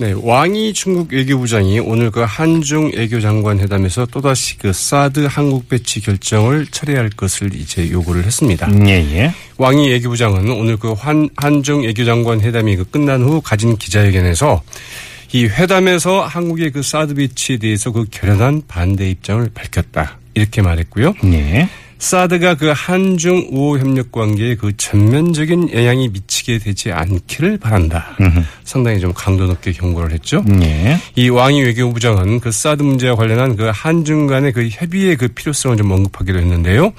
네, 왕이 중국 외교부장이 오늘 그 한중 외교 장관 회담에서 또다시 그 사드 한국 배치 결정을 철회할 것을 이제 요구를 했습니다. 예, 예. 왕이 외교부장은 오늘 그 한, 한중 외교 장관 회담이 그 끝난 후 가진 기자회견에서 이 회담에서 한국의 그 사드 배치에 대해서 그 결연한 반대 입장을 밝혔다. 이렇게 말했고요. 예. 사드가 그 한중 우호 협력 관계에 그 전면적인 영향이 미치게 되지 않기를 바란다. 상당히 좀 강도 높게 경고를 했죠. 예. 이 왕이 외교부장은 그 사드 문제와 관련한 그 한중 간의 그 협의의 그 필요성을 좀 언급하기도 했는데요.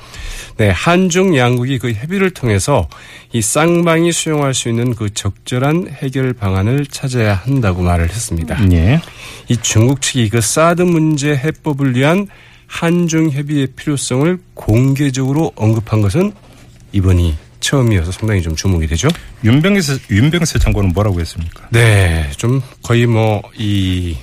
네, 한중 양국이 그 협의를 통해서 이 쌍방이 수용할 수 있는 그 적절한 해결 방안을 찾아야 한다고 말을 했습니다. 예. 이 중국 측이 그 사드 문제 해법을 위한 한중 협의의 필요성을 공개적으로 언급한 것은 이번이 처음이어서 상당히 좀 주목이 되죠. 윤병세, 윤병세 장관은 뭐라고 했습니까? 네, 좀 거의 뭐 이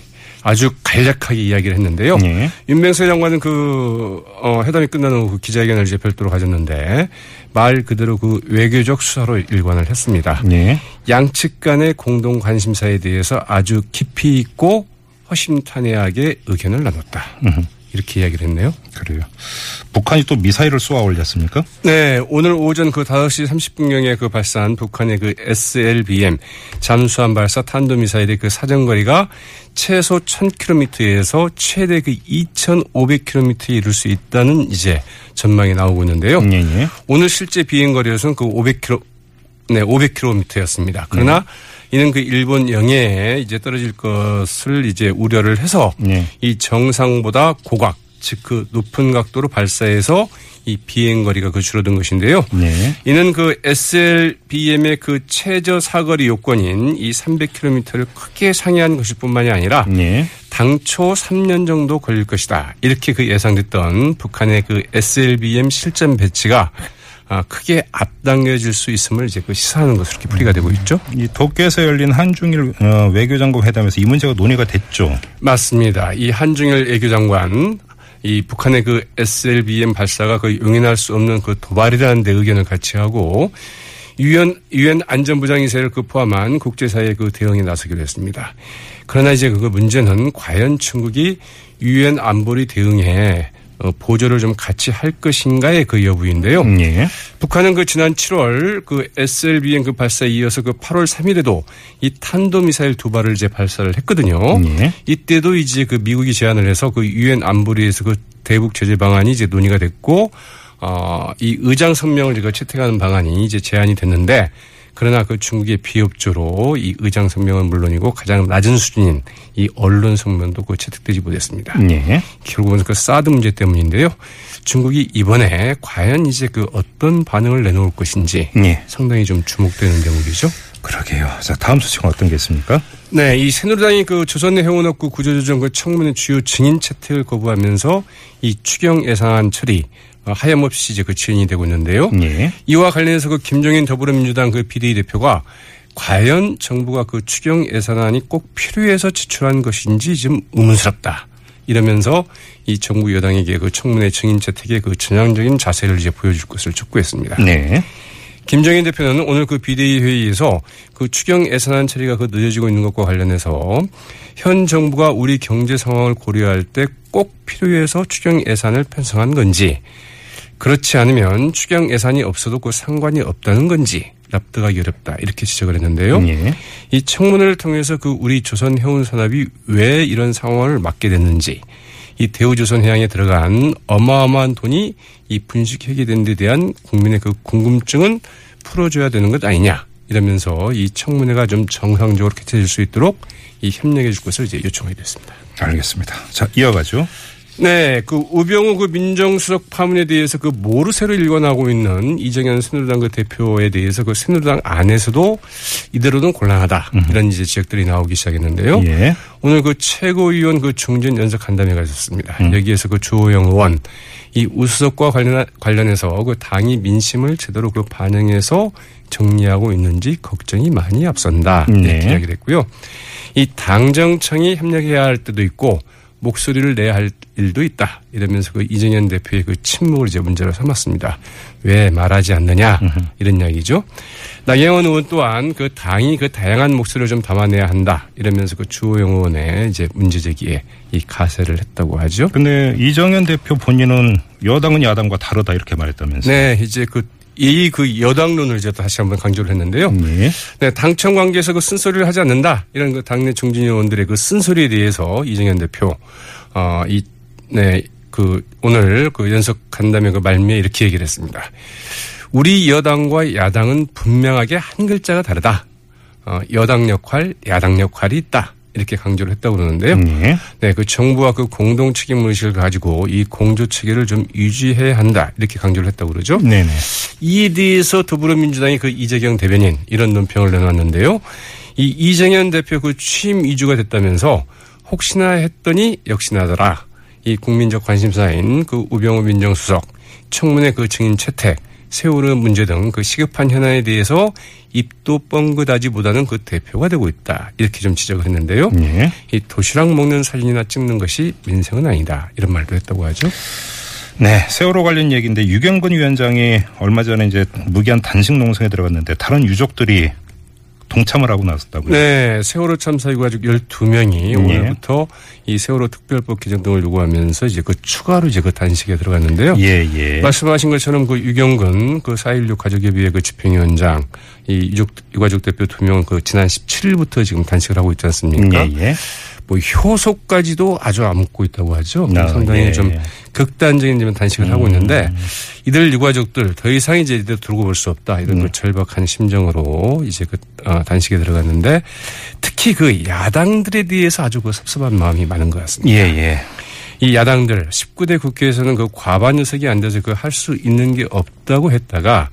아주 간략하게 이야기를 했는데요. 예. 윤병세 장관은 그 어, 회담이 끝난 후그 기자회견을 이제 별도로 가졌는데 말 그대로 그 외교적 수사로 일관을 했습니다. 예. 양측 간의 공동 관심사에 대해서 아주 깊이 있고 허심탄회하게 의견을 나눴다. 이렇게 이야기를 했네요. 그래요. 북한이 또 미사일을 쏘아 올렸습니까? 네, 오늘 오전 그 5시 30분경에 그 발사한 북한의 그 SLBM 잠수함 발사 탄도 미사일의 그 사정거리가 최소 1000km에서 최대 그 2500km에 이를 수 있다는 이제 전망이 나오고 있는데요. 예, 예. 오늘 실제 비행 거리에서는 그 500km, 네, 500km였습니다. 그러나 이는 그 일본 영해에 이제 떨어질 것을 이제 우려를 해서 네. 이 정상보다 고각, 즉 그 높은 각도로 발사해서 이 비행 거리가 그 줄어든 것인데요. 네. 이는 그 SLBM의 그 최저 사거리 요건인 이 300km를 크게 상회한 것일 뿐만이 아니라 예. 당초 3년 정도 걸릴 것이다. 이렇게 그 예상됐던 북한의 그 SLBM 실전 배치가 아, 크게 앞당겨질 수 있음을 이제 그 시사하는 것으로 이렇게 풀이가 되고 있죠. 이 도쿄에서 열린 한중일 어, 외교장관 회담에서 이 문제가 논의가 됐죠. 맞습니다. 이 한중일 외교장관 이 북한의 그 SLBM 발사가 그 용인할 수 없는 그 도발이라는 데 의견을 같이 하고 유엔 유엔 안전부장이사를 그 포함한 국제사회의 그 대응에 나서기로 했습니다. 그러나 이제 그 문제는 과연 중국이 유엔 안보리 대응에 어, 보조를 좀 같이 할 것인가의 그 여부인데요. 예. 북한은 그 지난 7월 그 SLBM 그 발사에 이어서 그 8월 3일에도 이 탄도미사일 두 발을 이제 발사를 했거든요. 예. 이때도 이제 그 미국이 제안을 해서 그 유엔 안보리에서 그 대북 제재 방안이 이제 논의가 됐고 어, 이 의장 성명을 제가 채택하는 방안이 이제 제안이 됐는데 그러나 그 중국의 비협조로 이 의장 성명은 물론이고 가장 낮은 수준인 이 언론 성명도 그 채택되지 못했습니다. 예. 결국은 그 사드 문제 때문인데요. 중국이 이번에 과연 이제 그 어떤 반응을 내놓을 것인지 예. 상당히 좀 주목되는 대목이죠. 그러게요. 자, 다음 소식은 어떤 게 있습니까? 네, 이 새누리당이 그 조선내 해운업구 구조조정 그 청문회 주요 증인 채택을 거부하면서 이 추경 예산안 처리 어, 하염없이 이제 그 지연이 되고 있는데요. 예. 이와 관련해서 그 김종인 더불어민주당 그 비대위 대표가 과연 정부가 그 추경 예산안이 꼭 필요해서 지출한 것인지 좀 의문스럽다. 이러면서 이 정부 여당에게 그 청문회 증인 채택의 그 전향적인 자세를 이제 보여줄 것을 촉구했습니다. 네. 김정인 대표는 오늘 그 비대위 회의에서 그 추경 예산안 처리가 그 늦어지고 있는 것과 관련해서 현 정부가 우리 경제 상황을 고려할 때 꼭 필요해서 추경 예산을 편성한 건지 그렇지 않으면 추경 예산이 없어도 그 상관이 없다는 건지 납득하기 어렵다 이렇게 지적을 했는데요. 예. 이 청문회를 통해서 그 우리 조선 해운 산업이 왜 이런 상황을 맞게 됐는지 이 대우조선 해양에 들어간 어마어마한 돈이 이 분식 회계된 데 대한 국민의 그 궁금증은 풀어줘야 되는 것 아니냐 이러면서 이 청문회가 좀 정상적으로 개최될 수 있도록 이 협력해 줄 것을 이제 요청하게 됐습니다. 알겠습니다. 자, 이어가죠. 네, 그 우병우 그 민정수석 파문에 대해서 그 모르쇠를 일관하고 있는 이정현 새누리당 그 대표에 대해서 그 새누리당 안에서도 이대로는 곤란하다 이런 이제 지적들이 나오기 시작했는데요. 예. 오늘 그 최고위원 그 중진 연석 간담회가 있었습니다. 여기에서 그 주호영 의원 이 우수석과 관련 관련해서 그 당이 민심을 제대로 그 반영해서 정리하고 있는지 걱정이 많이 앞선다 네. 이렇게 이야기를 했고요. 이 당정청이 협력해야 할 때도 있고 목소리를 내야 할 일도 있다. 이러면서 그 이정현 대표의 그 침묵을 이제 문제로 삼았습니다. 왜 말하지 않느냐 이런 이야기죠. 나경원 의원 또한 그 당이 그 다양한 목소리를 좀 담아내야 한다. 이러면서 그 주호영 의원의 이제 문제 제기에 이 가세를 했다고 하죠. 근데 이정현 대표 본인은 여당은 야당과 다르다 이렇게 말했다면서요. 네, 이제 그 이 그 여당론을 이제 다시 한번 강조를 했는데요. 예. 네, 당청 관계에서 그 쓴소리를 하지 않는다. 이런 그 당내 중진 의원들의 그 쓴소리에 대해서 이정현 대표, 어, 이, 네, 그 오늘 그 연석 간담회 그 말미에 이렇게 얘기를 했습니다. 우리 여당과 야당은 분명하게 한 글자가 다르다. 어, 여당 역할, 야당 역할이 있다. 이렇게 강조를 했다고 그러는데요. 예. 네, 그 정부와 그 공동 책임 의식을 가지고 이 공조 체계를 좀 유지해야 한다. 이렇게 강조를 했다고 그러죠. 네 네. 이에 대해서 더불어민주당이 그 이재경 대변인 이런 논평을 내놨는데요. 이 이정현 대표 그 취임 2주가 됐다면서 혹시나 했더니 역시나더라. 이 국민적 관심사인 그 우병우 민정수석, 청문회 그 증인 채택, 세월호 문제 등 그 시급한 현안에 대해서 입도 뻥긋하지보다는 그 대표가 되고 있다. 이렇게 좀 지적을 했는데요. 예. 이 도시락 먹는 사진이나 찍는 것이 민생은 아니다. 이런 말도 했다고 하죠. 네, 세월호 관련 얘기인데 유경근 위원장이 얼마 전에 이제 무기한 단식 농성에 들어갔는데 다른 유족들이 동참을 하고 나섰다고요. 네, 세월호 참사 유가족 12명이 예. 오늘부터 이 세월호 특별법 개정 등을 요구하면서 이제 그 추가로 이제 그 단식에 들어갔는데요. 예, 예. 말씀하신 것처럼 그 유경근 그 4.16 가족예비회 그 집행위원장 이 유족, 유가족 대표 두 명은 그 지난 17일부터 지금 단식을 하고 있지 않습니까? 예, 예. 뭐 효소까지도 아주 안고 있다고 하죠. 아, 상당히 예. 좀 극단적인 좀 단식을 하고 있는데 이들 유가족들 더 이상 이제 이대로 두고 볼 수 없다 이런 그 절박한 심정으로 이제 그 어, 단식에 들어갔는데 특히 그 야당들에 대해서 아주 그 섭섭한 마음이 많은 것 같습니다. 예, 예. 이 야당들 19대 국회에서는 그 과반 의석이 안 돼서 그 할 수 있는 게 없다고 했다가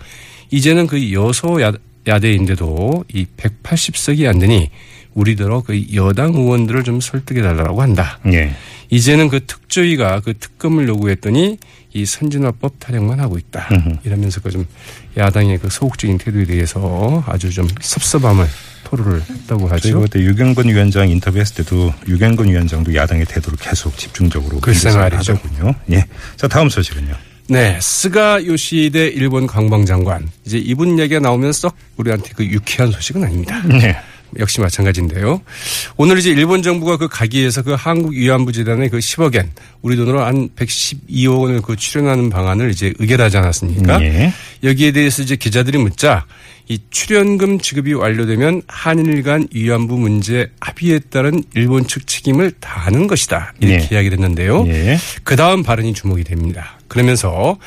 이제는 그 여소 야, 야대인데도 이 180석이 안 되니 우리더러 그 여당 의원들을 좀 설득해 달라고 한다. 예. 이제는 그 특조위가 그 특검을 요구했더니 이 선진화법 타령만 하고 있다. 이러면서 그 좀 야당의 그 소극적인 태도에 대해서 아주 좀 섭섭함을 토로를 했다고 하죠. 그때 유경근 위원장 인터뷰했을 때도 유경근 위원장도 야당의 태도를 계속 집중적으로 비판을 말이죠. 하더군요. 예. 자, 다음 소식은요. 네, 스가 요시히데 일본 관광장관. 이제 이분 얘기가 나오면 썩 우리한테 그 유쾌한 소식은 아닙니다. 네. 역시 마찬가지인데요. 오늘 이제 일본 정부가 그 가기에서 그 한국 위안부 재단의 그 10억엔 우리 돈으로 한 112억 원을 그 출연하는 방안을 이제 의결하지 않았습니까? 예. 여기에 대해서 이제 기자들이 묻자 이 출연금 지급이 완료되면 한일 간 위안부 문제 합의에 따른 일본 측 책임을 다하는 것이다. 이렇게 예. 이야기를 했는데요. 예. 그 다음 발언이 주목이 됩니다. 그러면서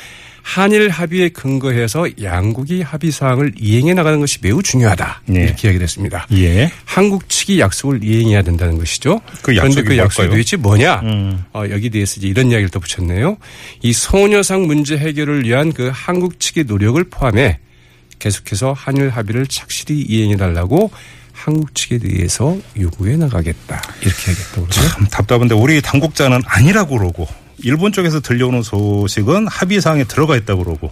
한일 합의에 근거해서 양국이 합의 사항을 이행해 나가는 것이 매우 중요하다. 네. 이렇게 이야기를 했습니다. 예. 한국 측이 약속을 이행해야 된다는 것이죠. 그 그런데 그 약속이 뭘까요? 도대체 뭐냐? 음. 어, 여기 대해서 이제 이런 이야기를 또 붙였네요. 이 소녀상 문제 해결을 위한 그 한국 측의 노력을 포함해 계속해서 한일 합의를 착실히 이행해 달라고 한국 측에 대해서 요구해 나가겠다. 이렇게 얘기했다고. 참 답답한데 우리 당국자는 아니라고 그러고 일본 쪽에서 들려오는 소식은 합의 사항에 들어가 있다고 그러고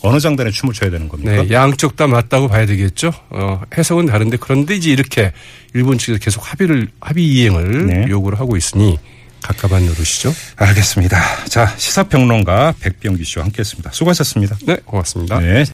어느 장단에 춤을 춰야 되는 겁니까? 네, 양쪽 다 맞다고 봐야 되겠죠. 어, 해석은 다른데 그런데 이제 이렇게 일본 측에서 계속 합의를 합의 이행을 네. 요구를 하고 있으니 갑갑한 노릇이죠. 알겠습니다. 자, 시사평론가 백병기 씨와 함께했습니다. 수고하셨습니다. 네, 고맙습니다. 네.